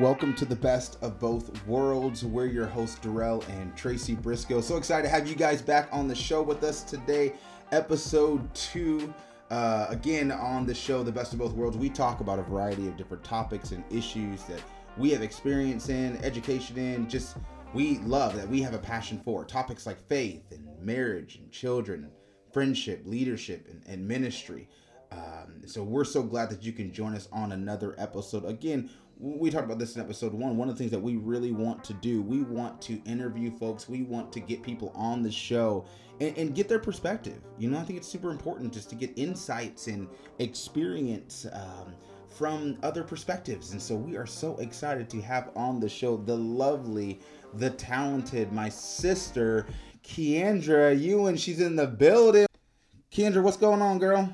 Welcome to the best of both worlds. We're your hosts, Darrell and Tracy Briscoe. So excited to have you guys back on the show with us today, episode two. Uh, again, on the show, The Best of Both Worlds, we talk about a variety of different topics and issues that we have experience in, education in, just we love that we have a passion for. Topics like faith and marriage and children, friendship, leadership, and, and ministry. Um, so we're so glad that you can join us on another episode. Again, we talked about this in episode one. One of the things that we really want to do, we want to interview folks. We want to get people on the show and, and get their perspective. You know, I think it's super important just to get insights and experience um, from other perspectives. And so we are so excited to have on the show the lovely, the talented, my sister, Keandra Ewing. She's in the building. Keandra, what's going on, girl?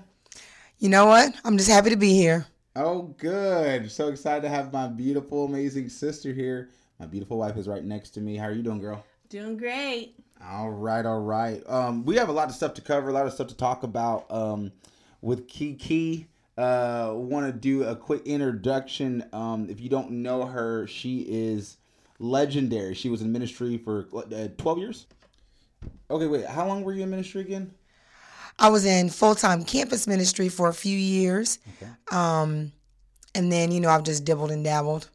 You know what? I'm just happy to be here. Oh, good. So excited to have my beautiful, amazing sister here. My beautiful wife is right next to me. How are you doing, girl? Doing great. All right, all right. Um, we have a lot of stuff to cover, a lot of stuff to talk about. Um, with Kiki, uh, want to do a quick introduction. Um, if you don't know her, she is legendary. She was in ministry for uh, 12 years. Okay, wait. How long were you in ministry again? I was in full time campus ministry for a few years. Okay. Um, and then, you know, I've just dibbled and dabbled.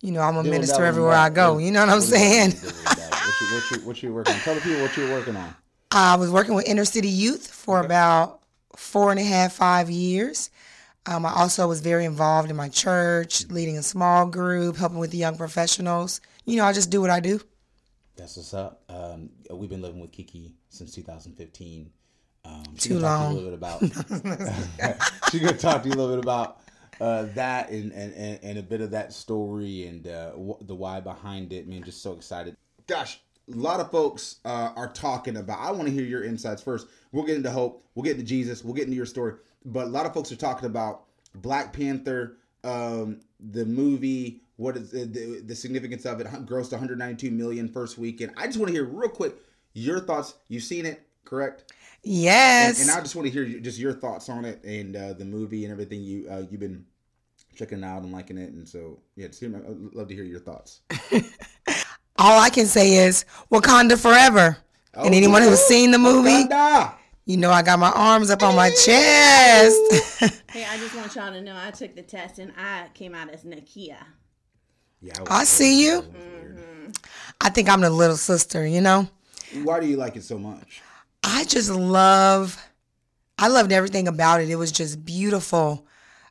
You know, I'm a Dibble, minister everywhere I go. You know what I'm saying? what, you, what, you, what you working on? Tell the people what you were working on. I was working with inner city youth for okay. about four and a half, five years. Um, I also was very involved in my church, leading a small group, helping with the young professionals. You know, I just do what I do. That's what's up. Um, we've been living with Kiki since 2015. Um, Too long. a little bit about. she's gonna talk to you a little bit about uh, that and, and, and, and, a bit of that story and uh, the why behind it. Man, just so excited. Gosh, a lot of folks uh, are talking about. I want to hear your insights first. We'll get into hope. We'll get into Jesus. We'll get into your story. But a lot of folks are talking about Black Panther, um, the movie. What is the, the, the significance of it? Grossed 192 million first weekend. I just want to hear real quick your thoughts. You've seen it, correct? Yes. And, and I just want to hear just your thoughts on it and uh, the movie and everything you uh, you've been checking out and liking it. And so yeah, just hear, I'd love to hear your thoughts. All I can say is Wakanda forever. Oh, and anyone who's seen the movie, Wakanda. you know I got my arms up on my chest. hey, I just want y'all to know I took the test and I came out as Nakia. Yeah, I, I see you. Mm-hmm. I think I'm the little sister, you know. Why do you like it so much? I just love, I loved everything about it. It was just beautiful.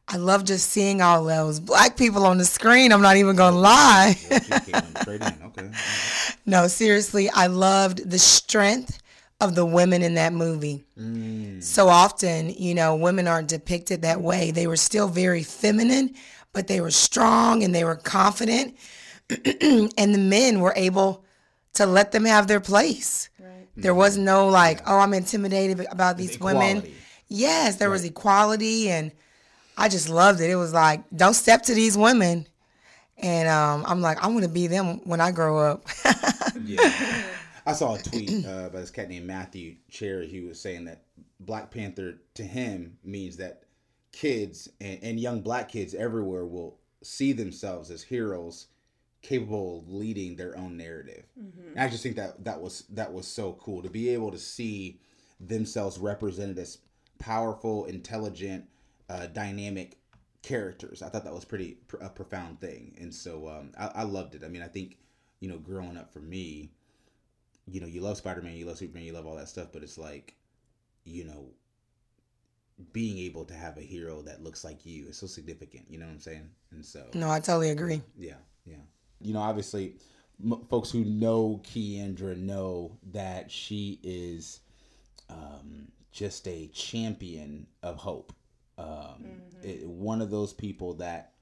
I love just seeing all those black people on the screen. I'm not even gonna lie. no, seriously, I loved the strength of the women in that movie. Mm. So often, you know, women aren't depicted that way. They were still very feminine, but they were strong and they were confident. and the men were able to let them have their place. There was no like, oh, I'm intimidated about these women. Yes, there right. was equality, and I just loved it. It was like, don't step to these women, and um, I'm like, I want to be them when I grow up. yeah, I saw a tweet uh, by this cat named Matthew Cherry. He was saying that Black Panther to him means that kids and, and young black kids everywhere will see themselves as heroes capable of leading their own narrative. Mm-hmm. I just think that that was that was so cool to be able to see themselves represented as powerful, intelligent, uh, dynamic characters. I thought that was pretty pr- a profound thing, and so um, I, I loved it. I mean, I think you know, growing up for me, you know, you love Spider Man, you love Superman, you love all that stuff, but it's like, you know, being able to have a hero that looks like you is so significant. You know what I'm saying? And so, no, I totally agree. Yeah, yeah you know, obviously, m- folks who know Keandra know that she is um, just a champion of hope. Um, mm-hmm. it, one of those people that,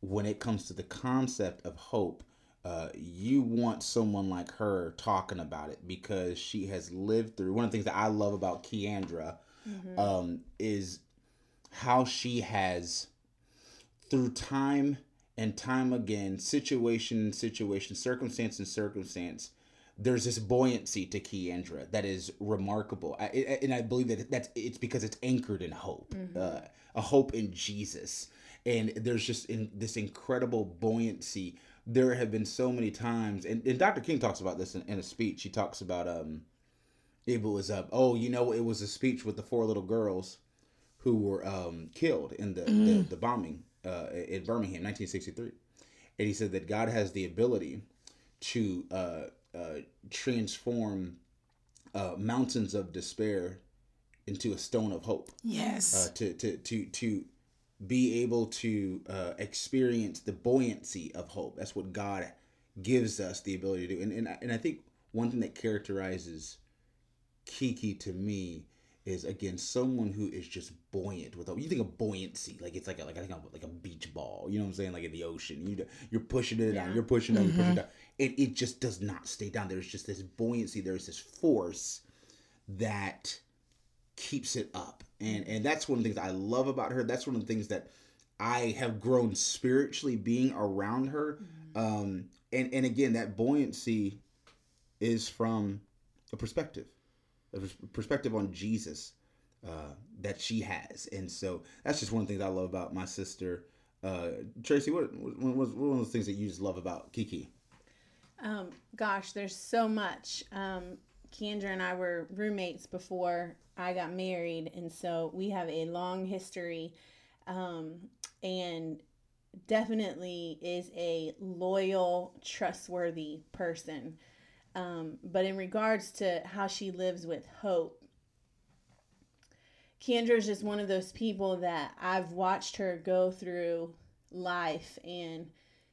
when it comes to the concept of hope, uh, you want someone like her talking about it because she has lived through. One of the things that I love about Keandra mm-hmm. um, is how she has, through time and time again, situation situation, circumstance and circumstance, there's this buoyancy to Keandra that is remarkable, I, and I believe that that's it's because it's anchored in hope, mm-hmm. uh, a hope in Jesus, and there's just in this incredible buoyancy. There have been so many times, and, and Dr. King talks about this in, in a speech. He talks about um, it was uh, oh, you know, it was a speech with the four little girls who were um, killed in the, mm. the, the bombing uh, in Birmingham, 1963, and he said that God has the ability to uh, uh, transform uh, mountains of despair into a stone of hope. Yes. Uh, to to to to be able to uh, experience the buoyancy of hope. That's what God gives us the ability to do. And and and I think one thing that characterizes Kiki to me is again someone who is just buoyant with you think of buoyancy like it's like a, like I think of like a beach ball you know what I'm saying like in the ocean you you're pushing it yeah. down you're pushing it down mm-hmm. you're pushing it down it, it just does not stay down there's just this buoyancy there's this force that keeps it up and and that's one of the things I love about her that's one of the things that I have grown spiritually being around her mm-hmm. um and and again that buoyancy is from a perspective perspective on Jesus uh, that she has, and so that's just one of the things I love about my sister. Uh, Tracy, what, was one of those things that you just love about Kiki? Um, gosh, there's so much. Um, Kendra and I were roommates before I got married, and so we have a long history, um, and definitely is a loyal, trustworthy person. Um, but in regards to how she lives with hope, Kendra is just one of those people that I've watched her go through life and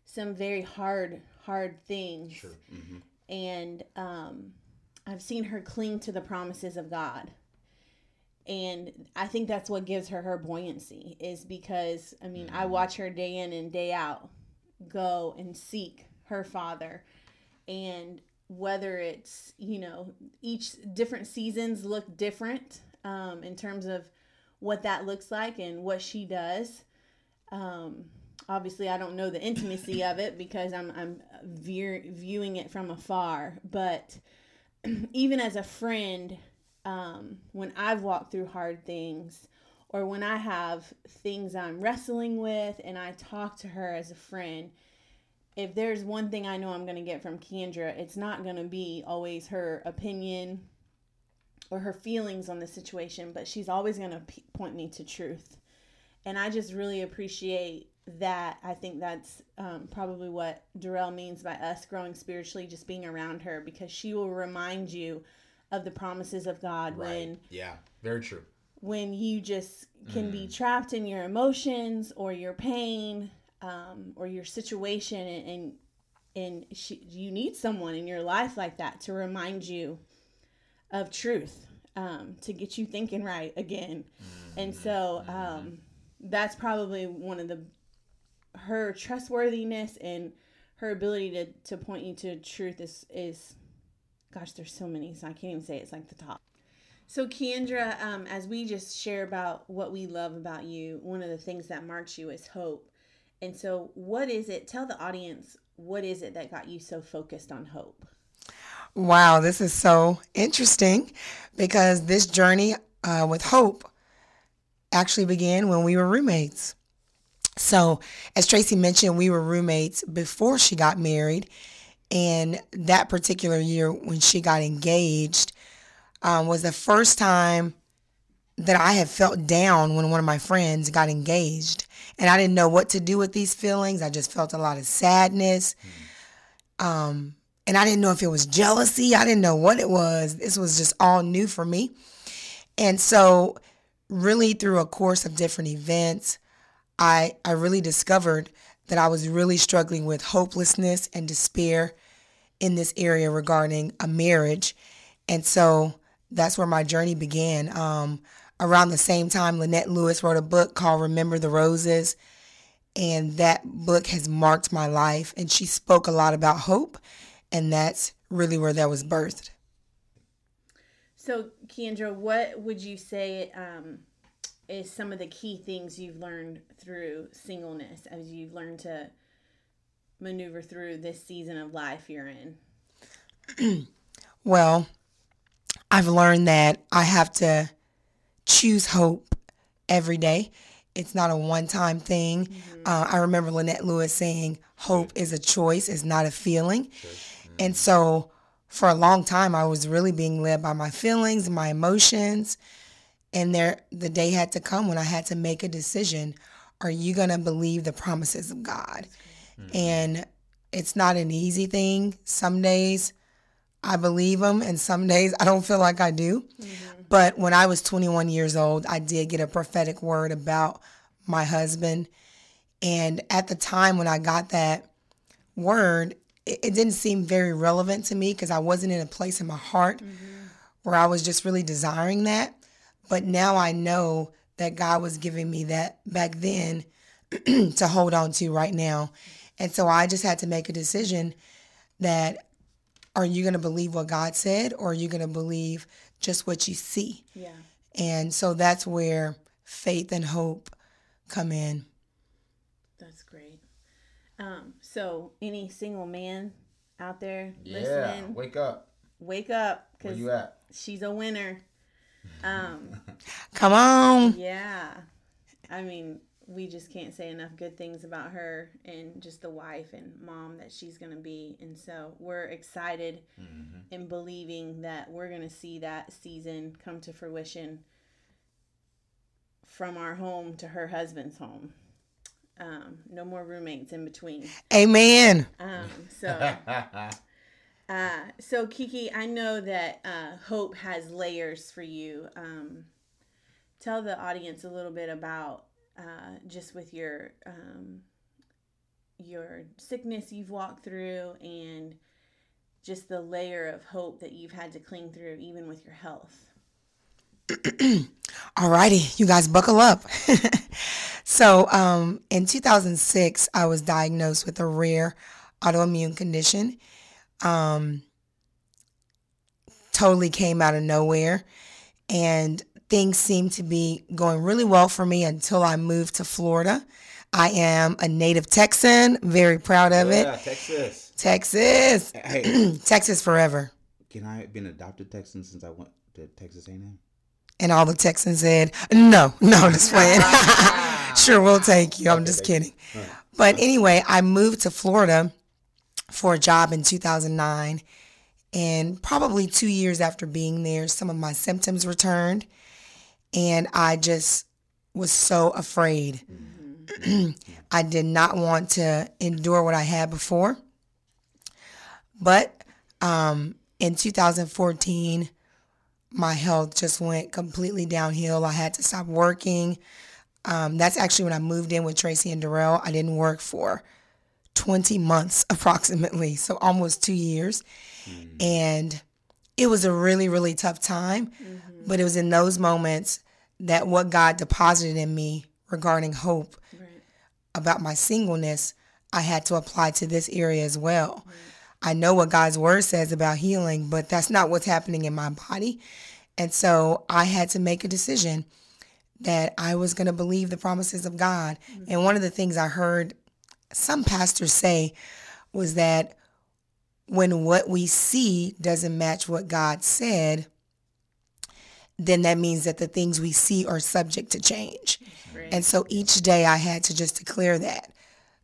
some very hard, hard things. Sure. Mm-hmm. And um, I've seen her cling to the promises of God. And I think that's what gives her her buoyancy, is because, I mean, mm-hmm. I watch her day in and day out go and seek her father. And whether it's you know each different seasons look different um, in terms of what that looks like and what she does. Um, obviously i don't know the intimacy of it because i'm, I'm veer, viewing it from afar but even as a friend um, when i've walked through hard things or when i have things i'm wrestling with and i talk to her as a friend if there's one thing I know I'm going to get from Kendra, it's not going to be always her opinion or her feelings on the situation, but she's always going to p- point me to truth. And I just really appreciate that. I think that's um, probably what Darrell means by us growing spiritually, just being around her, because she will remind you of the promises of God right. when. Yeah, very true. When you just can mm. be trapped in your emotions or your pain um, or your situation and and, and she, you need someone in your life like that to remind you of truth um, to get you thinking right again. Mm-hmm. and so um, that's probably one of the her trustworthiness and her ability to, to point you to truth is is gosh there's so many. So i can't even say it's like the top. So kendra um, as we just share about what we love about you one of the things that marks you is hope and so, what is it? Tell the audience what is it that got you so focused on hope? Wow, this is so interesting because this journey uh, with hope actually began when we were roommates. So, as Tracy mentioned, we were roommates before she got married. And that particular year, when she got engaged, um, was the first time that I had felt down when one of my friends got engaged and I didn't know what to do with these feelings. I just felt a lot of sadness. Um, and I didn't know if it was jealousy. I didn't know what it was. This was just all new for me. And so, really, through a course of different events, I, I really discovered that I was really struggling with hopelessness and despair in this area regarding a marriage. And so that's where my journey began. Um, around the same time, Lynette Lewis wrote a book called Remember the Roses. And that book has marked my life. And she spoke a lot about hope. And that's really where that was birthed. So, Kendra, what would you say um, is some of the key things you've learned through singleness as you've learned to maneuver through this season of life you're in? well, I've learned that I have to choose hope every day. it's not a one time thing. Mm-hmm. Uh, I remember Lynette Lewis saying, Hope is a choice, it's not a feeling. Mm-hmm. And so for a long time, I was really being led by my feelings, my emotions. And there, the day had to come when I had to make a decision. Are you going to believe the promises of God? Mm-hmm. And it's not an easy thing. Some days I believe them, and some days I don't feel like I do. Mm-hmm. But when I was 21 years old, I did get a prophetic word about my husband. And at the time when I got that word, it, it didn't seem very relevant to me because I wasn't in a place in my heart mm-hmm. where I was just really desiring that. But now I know that God was giving me that back then to hold on to right now. And so I just had to make a decision that are you going to believe what God said or are you going to believe just what you see? Yeah. And so that's where faith and hope come in. That's great. Um, so any single man out there yeah, listening, wake up. Wake up because you at? she's a winner. Um, Come on. Yeah. I mean, we just can't say enough good things about her and just the wife and mom that she's going to be. And so we're excited mm-hmm. and believing that we're going to see that season come to fruition from our home to her husband's home. Um, no more roommates in between. Amen. Um, so. Uh, so Kiki, I know that uh, hope has layers for you. Um, tell the audience a little bit about uh, just with your um, your sickness you've walked through and just the layer of hope that you've had to cling through even with your health. Alrighty, you guys buckle up. so, um, in 2006, I was diagnosed with a rare autoimmune condition. Um, totally came out of nowhere. And things seemed to be going really well for me until I moved to Florida. I am a native Texan, very proud of yeah, it. Texas. Texas. Hey, Texas forever. Can I have been adopted Texan since I went to Texas A&M? And all the Texans said, "No, no, just playing. sure, we'll take you. I'm okay, just kidding." But anyway, I moved to Florida for a job in 2009, and probably two years after being there, some of my symptoms returned and I just was so afraid. Mm-hmm. I did not want to endure what I had before. But um, in 2014, my health just went completely downhill. I had to stop working. Um, that's actually when I moved in with Tracy and Darrell. I didn't work for 20 months approximately, so almost two years. Mm. And it was a really, really tough time. Mm-hmm. But it was in those moments that what God deposited in me regarding hope right. about my singleness, I had to apply to this area as well. Right. I know what God's word says about healing, but that's not what's happening in my body. And so I had to make a decision that I was going to believe the promises of God. Mm-hmm. And one of the things I heard some pastors say was that when what we see doesn't match what God said, then that means that the things we see are subject to change. Right. And so each day I had to just declare that.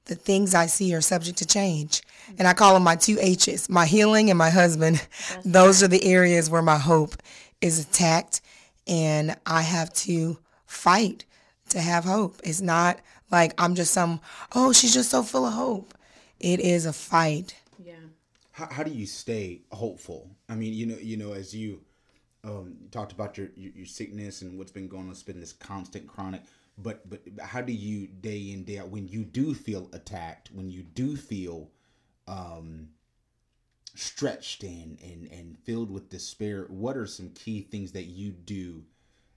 The things I see are subject to change. And I call them my two H's, my healing and my husband. That's Those right. are the areas where my hope is attacked. And I have to fight to have hope. It's not like I'm just some, oh, she's just so full of hope. It is a fight. Yeah. How, how do you stay hopeful? I mean, you know, you know, as you um, you talked about your, your, your sickness and what's been going on. It's been this constant chronic. But but how do you day in day out when you do feel attacked, when you do feel um, stretched and, and and filled with despair? What are some key things that you do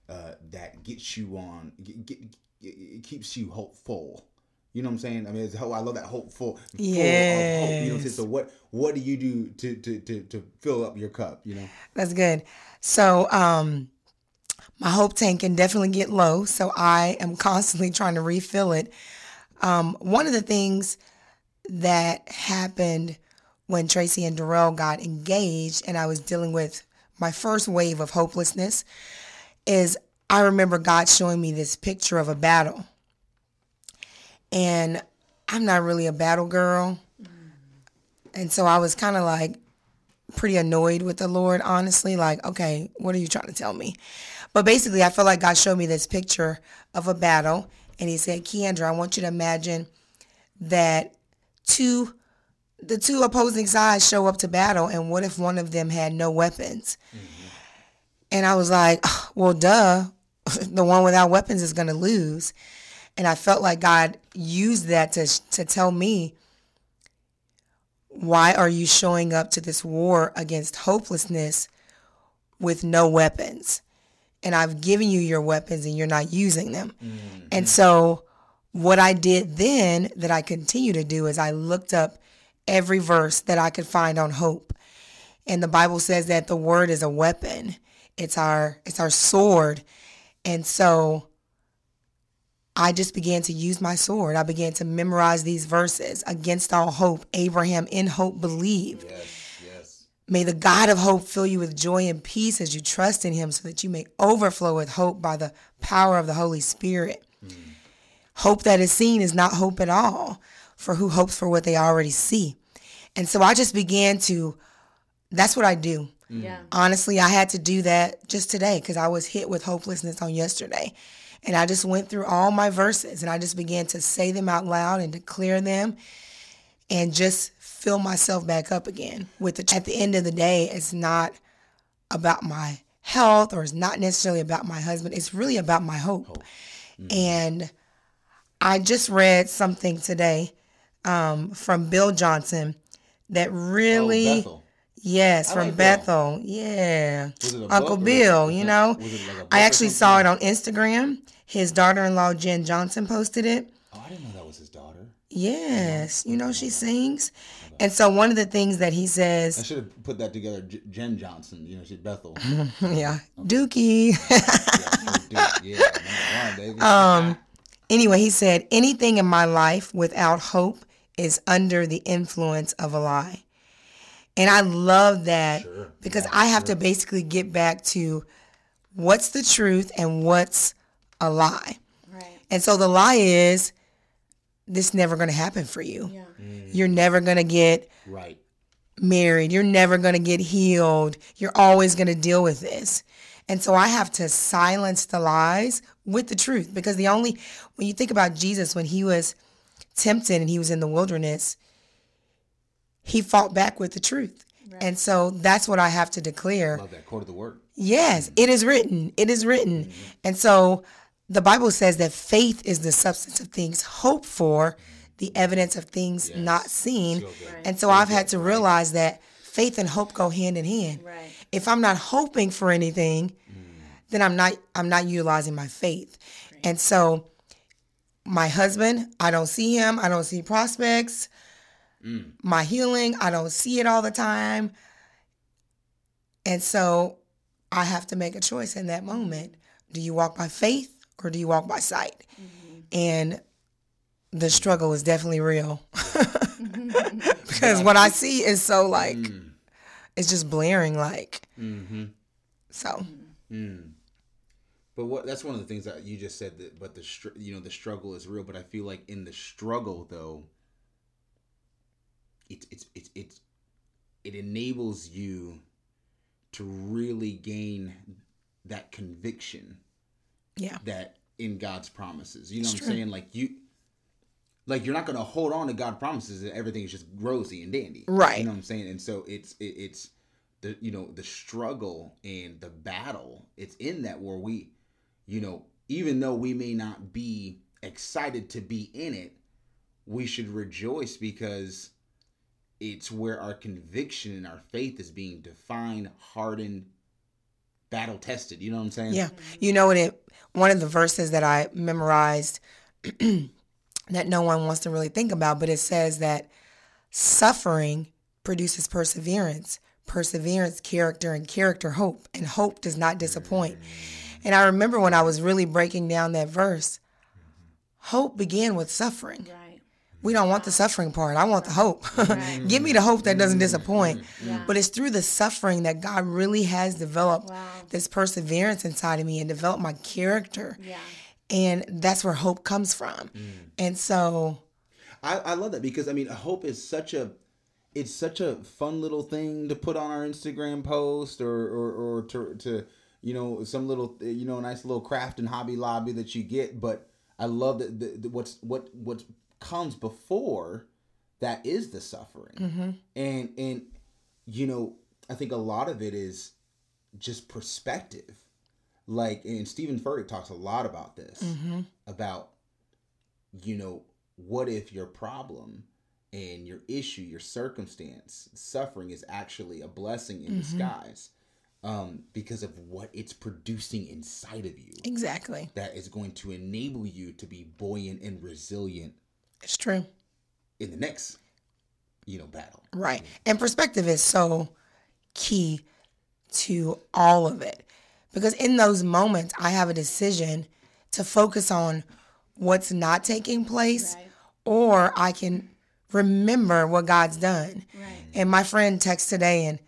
uh, that gets you on, get, get, it keeps you hopeful? You know what I'm saying? I mean, it's I love that hopeful. Yeah. Hope, you know, what? so what what do you do to, to to to fill up your cup? You know. That's good. So um, my hope tank can definitely get low, so I am constantly trying to refill it. Um, one of the things that happened when Tracy and Darrell got engaged, and I was dealing with my first wave of hopelessness, is I remember God showing me this picture of a battle And I'm not really a battle girl. And so I was kind of like pretty annoyed with the Lord, honestly. Like, okay, what are you trying to tell me? But basically, I feel like God showed me this picture of a battle. And he said, Keandra, I want you to imagine that two the two opposing sides show up to battle and what if one of them had no weapons mm-hmm. and i was like well duh the one without weapons is going to lose and i felt like god used that to to tell me why are you showing up to this war against hopelessness with no weapons and i've given you your weapons and you're not using them mm-hmm. and so what I did then that I continue to do is I looked up every verse that I could find on hope. And the Bible says that the word is a weapon. It's our it's our sword. And so I just began to use my sword. I began to memorize these verses. Against all hope, Abraham in hope believed. Yes, yes. May the God of hope fill you with joy and peace as you trust in him so that you may overflow with hope by the power of the Holy Spirit. Mm. Hope that is seen is not hope at all, for who hopes for what they already see. And so I just began to, that's what I do. Yeah. Honestly, I had to do that just today because I was hit with hopelessness on yesterday. And I just went through all my verses and I just began to say them out loud and declare them and just fill myself back up again with the, at the end of the day, it's not about my health or it's not necessarily about my husband. It's really about my hope. hope. Mm. And I just read something today um, from Bill Johnson that really. Oh, yes, I from like Bethel. Yeah. Uncle Bill, you know. Like I actually saw it on Instagram. His daughter in law, Jen Johnson, posted it. Oh, I didn't know that was his daughter. Yes. You know, she sings. And so one of the things that he says. I should have put that together. J- Jen Johnson, you know, she's Bethel. yeah. Dookie. yeah, yeah, one, um, Anyway, he said, anything in my life without hope is under the influence of a lie. And I love that sure. because yeah, I have sure. to basically get back to what's the truth and what's a lie. Right. And so the lie is this never going to happen for you. Yeah. Mm. You're never going to get right married. You're never going to get healed. You're always going to deal with this. And so I have to silence the lies with the truth because the only, when you think about Jesus, when he was tempted and he was in the wilderness, he fought back with the truth. Right. And so that's what I have to declare. Love that quote of the word. Yes, mm-hmm. it is written. It is written. Mm-hmm. And so the Bible says that faith is the substance of things hoped for, the evidence of things yes. not seen. So right. And so I've had to realize that faith and hope go hand in hand. Right. If I'm not hoping for anything, mm. then I'm not I'm not utilizing my faith. Right. And so my husband, I don't see him, I don't see prospects. Mm. My healing, I don't see it all the time. And so I have to make a choice in that moment. Do you walk by faith or do you walk by sight? Mm-hmm. And the struggle is definitely real. because what I see is so like mm. it's just blaring like. Mm-hmm. So. Mm. But what that's one of the things that you just said that but the you know the struggle is real but I feel like in the struggle though it's it's it's it's it enables you to really gain that conviction yeah that in God's promises you know it's what I'm true. saying like you like you're not gonna hold on to God promises that everything is just rosy and dandy. Right. You know what I'm saying? And so it's it, it's the you know the struggle and the battle. It's in that where we, you know, even though we may not be excited to be in it, we should rejoice because it's where our conviction and our faith is being defined, hardened, battle tested. You know what I'm saying? Yeah. You know what it one of the verses that I memorized that no one wants to really think about, but it says that suffering produces perseverance, perseverance, character, and character, hope, and hope does not disappoint. Mm. And I remember when I was really breaking down that verse, hope began with suffering. Right. We don't want the suffering part. I want the hope. Right. Give me the hope that doesn't mm-hmm. disappoint. Yeah. But it's through the suffering that God really has developed wow. this perseverance inside of me and developed my character. Yeah And that's where hope comes from. Mm. And so I, I love that because I mean hope is such a it's such a fun little thing to put on our Instagram post or or, or to, to you know some little you know nice little craft and hobby lobby that you get but I love that the, the, what's what what comes before that is the suffering. Mm-hmm. And and you know I think a lot of it is just perspective. Like and Steven Furtick talks a lot about this mm-hmm. about you know, what if your problem and your issue, your circumstance, suffering is actually a blessing in mm-hmm. disguise um, because of what it's producing inside of you. Exactly. that is going to enable you to be buoyant and resilient It's true. in the next, you know, battle. Right. And perspective is so key to all of it. Because in those moments, I have a decision to focus on what's not taking place, Right. or I can remember what God's done. Right. And my friend texted today and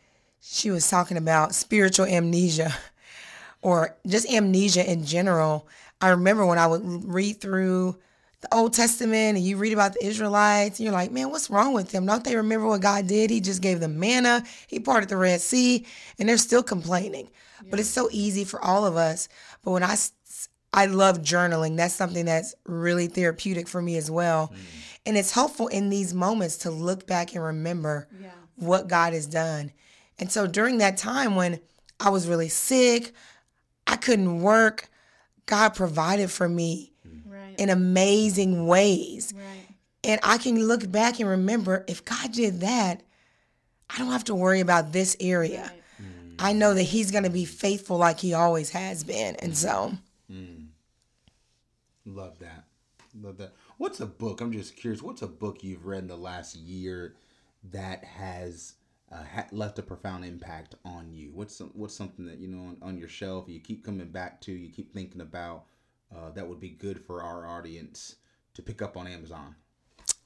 she was talking about spiritual amnesia or just amnesia in general. I remember when I would read through the Old Testament and you read about the Israelites, and you're like, man, what's wrong with them? Don't they remember what God did? He just gave them manna, He parted the Red Sea, and they're still complaining. But it's so easy for all of us. But when I, I love journaling, that's something that's really therapeutic for me as well. Mm. And it's helpful in these moments to look back and remember Yeah. what God has done. And so during that time when I was really sick, I couldn't work, God provided for me Right. in amazing ways. Right. And I can look back and remember if God did that, I don't have to worry about this area. Right. I know that He's going to be faithful like He always has been. And so, Love that. Love that. What's a book? I'm just curious. What's a book you've read in the last year that has uh, ha- left a profound impact on you? What's some, what's something that you know on, on your shelf you keep coming back to, you keep thinking about uh, that would be good for our audience to pick up on Amazon?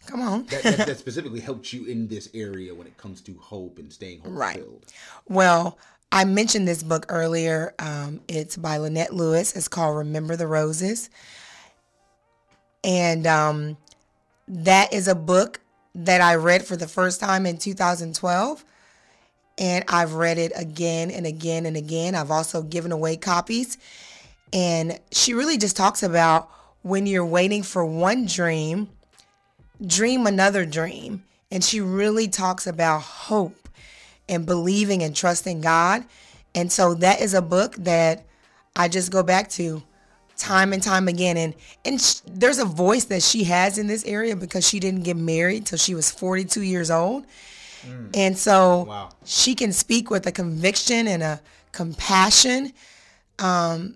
come on. That, that, that specifically helped you in this area when it comes to hope and staying hope Right. filled. Well, I mentioned this book earlier. Um, it's by Lynette Lewis. It's called Remember the Roses. And um, that is a book that I read for the first time in 2012. And I've read it again and again and again. I've also given away copies. And she really just talks about when you're waiting for one dream, dream another dream. And she really talks about hope and believing and trusting God. And so that is a book that I just go back to time and time again. And and sh- there's a voice that she has in this area because she didn't get married till she was 42 years old. And so Wow. she can speak with a conviction and a compassion um,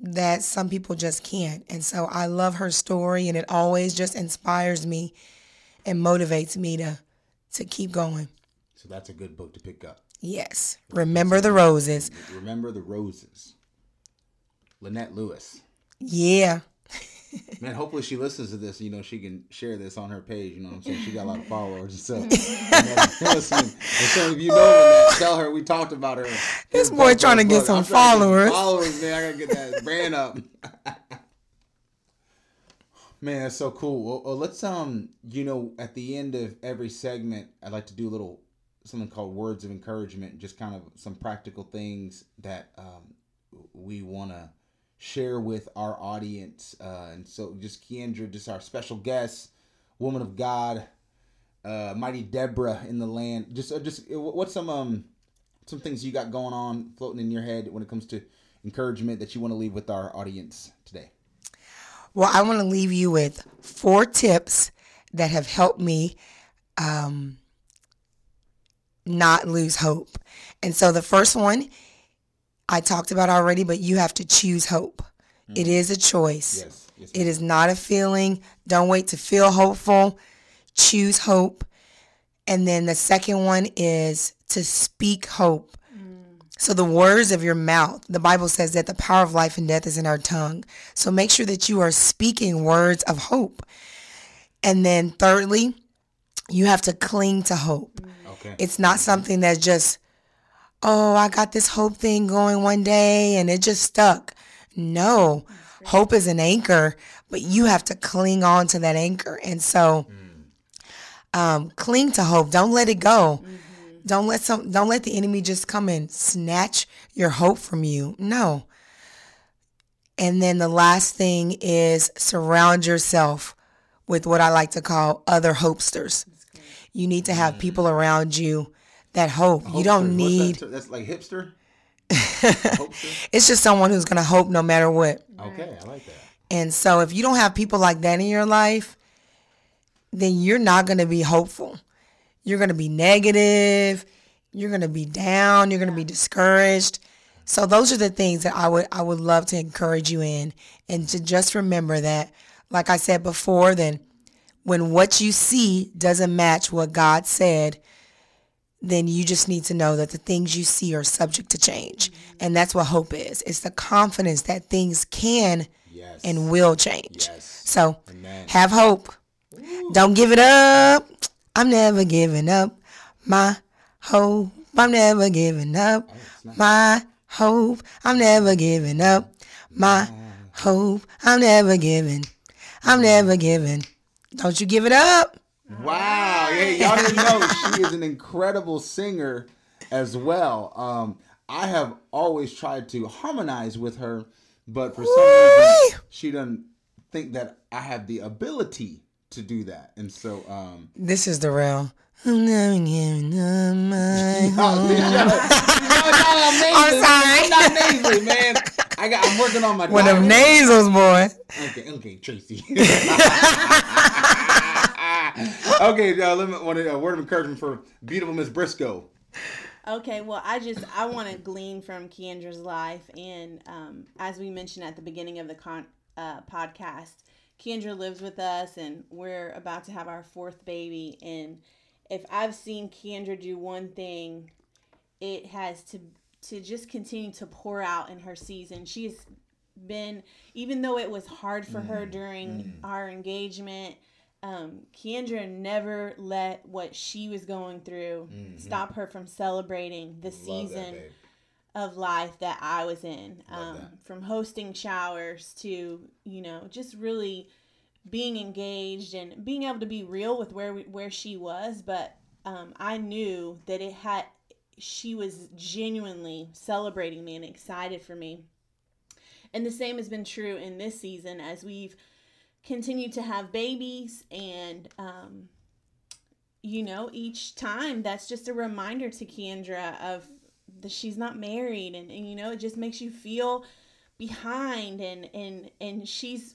that some people just can't. And so I love her story, and it always just inspires me and motivates me to to keep going. So that's a good book to pick up. Yes. Remember the roses. Remember the Roses. Lynette Lewis. Yeah. Man, hopefully she listens to this. You know, she can share this on her page. You know what I'm saying? She got a lot of followers So. Listen, some of you know tell her we talked about her. This boy trying to get some followers. followers, man. I gotta get that brand up. Man, that's so cool. Well, well, let's um, you know, at the end of every segment, I'd like to do a little something called words of encouragement, just kind of some practical things that um, we want to share with our audience. Uh, and so, just Kendra, just our special guest, woman of God, uh, mighty Deborah in the land. Just, uh, just uh, what's some um, some things you got going on floating in your head when it comes to encouragement that you want to leave with our audience today? Well, I want to leave you with four tips that have helped me um, not lose hope. And so the first one I talked about already, but you have to choose hope. It mm-hmm. is a choice. Yes, yes, It is not a feeling. Don't wait to feel hopeful. Choose hope. And then the second one is to speak hope. Mm. So the words of your mouth, the Bible says that the power of life and death is in our tongue. So make sure that you are speaking words of hope. And then thirdly, you have to cling to hope. Okay. It's not mm-hmm. something that's just, oh, I got this hope thing going one day and it just stuck. No, Hope is an anchor, but you have to cling on to that anchor. And so um, cling to hope. Don't let it go. Mm-hmm. Don't let some don't let the enemy just come and snatch your hope from you. No. And then the last thing is surround yourself with what I like to call other hopesters. You need to have people around you that hope. You don't need that that's like hipster. it's just someone who's gonna hope no matter what. Okay, I like that. And so if you don't have people like that in your life, then you're not gonna be hopeful. You're gonna be negative. You're gonna be down. You're gonna be discouraged. So those are the things that I would I would love to encourage you in, and to just remember that, like I said before, then when what you see doesn't match what God said, then you just need to know that the things you see are subject to change. And that's what hope is. It's the confidence that things can yes. and will change. Yes. So Amen. have hope. Ooh. Don't give it up. I'm never giving up my hope. I'm never giving up oh, my hope. I'm never giving up my hope. I'm never giving. I'm never giving. Don't you give it up. Wow. Yeah, y'all didn't know she is an incredible singer as well. Um, I have always tried to harmonize with her, but for some reason she doesn't think that I have the ability to do that. And so um This is the real I'm never giving up my I'm sorry. I'm not nasally, man. I got I'm working on my One of nasals, boy. Okay, okay, Tracy. okay, uh, let me want a word of encouragement for beautiful Miss Briscoe. Okay, well, I just I want to glean from Keandra's life, and um, as we mentioned at the beginning of the con- uh, podcast, Keandra lives with us, and we're about to have our fourth baby. And if I've seen Keandra do one thing, it has to to just continue to pour out in her season. She's been, even though it was hard for mm, her during mm. our engagement um, Keandra never let what she was going through mm-hmm. stop her from celebrating the Love season that, of life that I was in. Um, from hosting showers to, you know, just really being engaged and being able to be real with where we, where she was. But um, I knew that it had, she was genuinely celebrating me and excited for me. And the same has been true in this season as we've continue to have babies and um, you know each time that's just a reminder to kendra of that she's not married and, and you know it just makes you feel behind and and and she's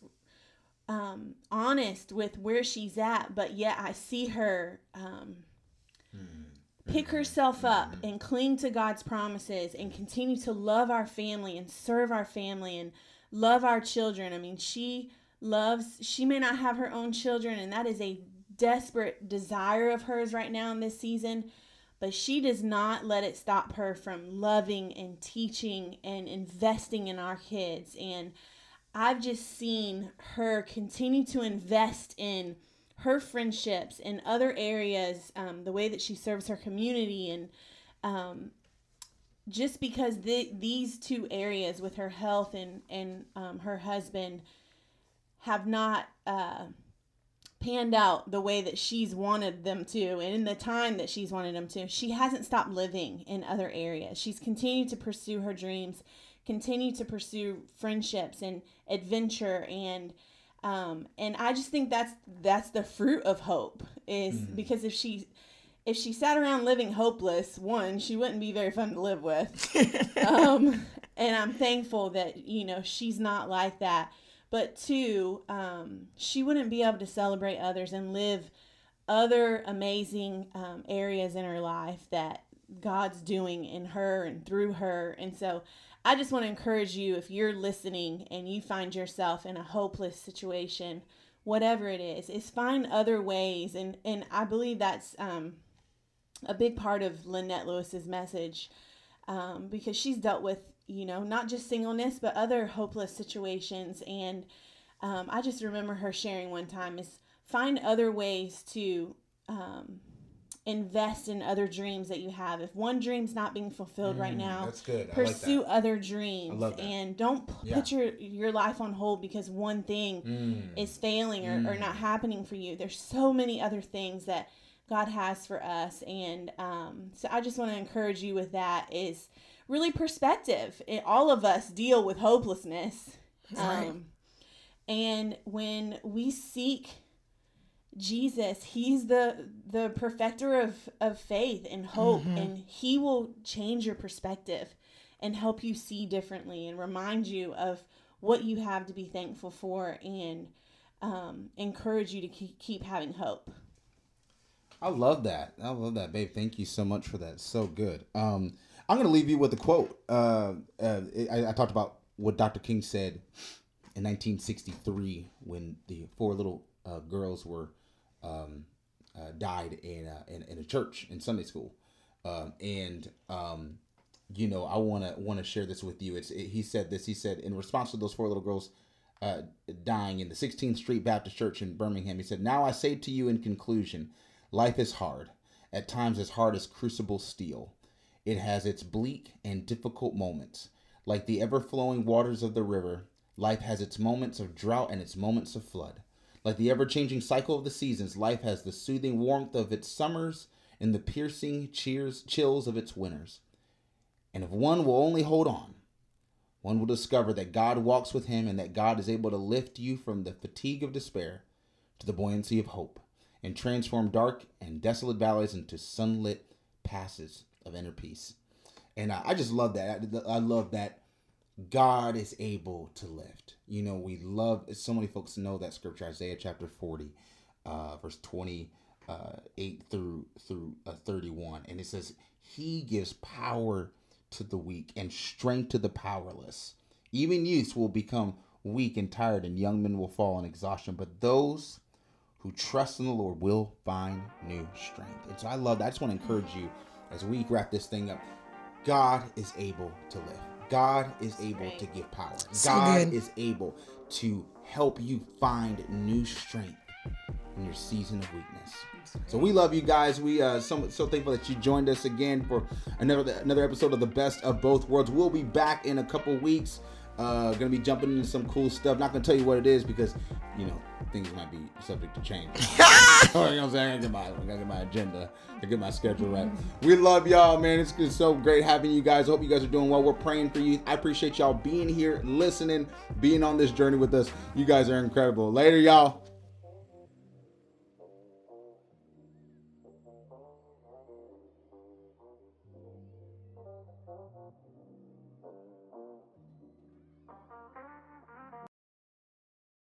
um, honest with where she's at but yet I see her um, pick herself up and cling to God's promises and continue to love our family and serve our family and love our children. I mean, she loves, she may not have her own children, and that is a desperate desire of hers right now in this season. But she does not let it stop her from loving and teaching and investing in our kids. And I've just seen her continue to invest in her friendships in other areas, um, the way that she serves her community, and um, just because the, these two areas with her health and and um, her husband have not uh, panned out the way that she's wanted them to and in the time that she's wanted them to. She hasn't stopped living in other areas. She's continued to pursue her dreams continue to pursue friendships and adventure and um, and i just think that's that's the fruit of hope is mm-hmm. because if she if she sat around living hopeless one she wouldn't be very fun to live with. Um, and i'm thankful that you know she's not like that but two, um, she wouldn't be able to celebrate others and live other amazing um, areas in her life that God's doing in her and through her. And so I just want to encourage you if you're listening and you find yourself in a hopeless situation, whatever it is, is find other ways. And, and I believe that's um, a big part of Lynette Lewis's message um, because she's dealt with you know, not just singleness, but other hopeless situations. And um, I just remember her sharing one time is find other ways to um, invest in other dreams that you have. If one dream's not being fulfilled mm, right now, that's good. pursue like that. other dreams and don't yeah. put your your life on hold because one thing mm. is failing or, mm. or not happening for you. There's so many other things that God has for us, and um, so I just want to encourage you with that. Is really perspective. It, all of us deal with hopelessness. Right. Um, and when we seek Jesus, he's the the perfecter of, of faith and hope mm-hmm. and he will change your perspective and help you see differently and remind you of what you have to be thankful for and um, encourage you to keep, keep having hope. I love that. I love that, babe. Thank you so much for that. So good. Um, I'm going to leave you with a quote. Uh, uh, I, I, talked about what Dr. King said in 1963 when the four little uh, girls were um, uh, died in, in, in a church in Sunday school, um, and um, you know I want to want to share this with you. It's it, he said this. He said in response to those four little girls uh, dying in the 16th Street Baptist Church in Birmingham, he said, "Now I say to you in conclusion, life is hard, at times as hard as crucible steel." It has its bleak and difficult moments. Like the ever flowing waters of the river, life has its moments of drought and its moments of flood. Like the ever changing cycle of the seasons, life has the soothing warmth of its summers and the piercing cheers, chills of its winters. And if one will only hold on, one will discover that God walks with him and that God is able to lift you from the fatigue of despair to the buoyancy of hope and transform dark and desolate valleys into sunlit passes of inner peace. And I, I just love that. I, I love that God is able to lift. You know, we love, so many folks know that scripture, Isaiah chapter 40, uh, verse 28 uh, through, through uh, 31. And it says, He gives power to the weak and strength to the powerless. Even youths will become weak and tired, and young men will fall in exhaustion. But those who trust in the Lord will find new strength. And so I love that. I just want to encourage you as we wrap this thing up, God is able to live. God is able to give power. So God good. is able to help you find new strength in your season of weakness. So we love you guys. We uh so, so thankful that you joined us again for another another episode of the best of both worlds. We'll be back in a couple weeks. Uh, gonna be jumping into some cool stuff. Not gonna tell you what it is because, you know, things might be subject to change. you know what I'm saying? I gotta get my, I gotta get my agenda, to get my schedule right. We love y'all, man. It's, it's so great having you guys. I hope you guys are doing well. We're praying for you. I appreciate y'all being here, listening, being on this journey with us. You guys are incredible. Later, y'all.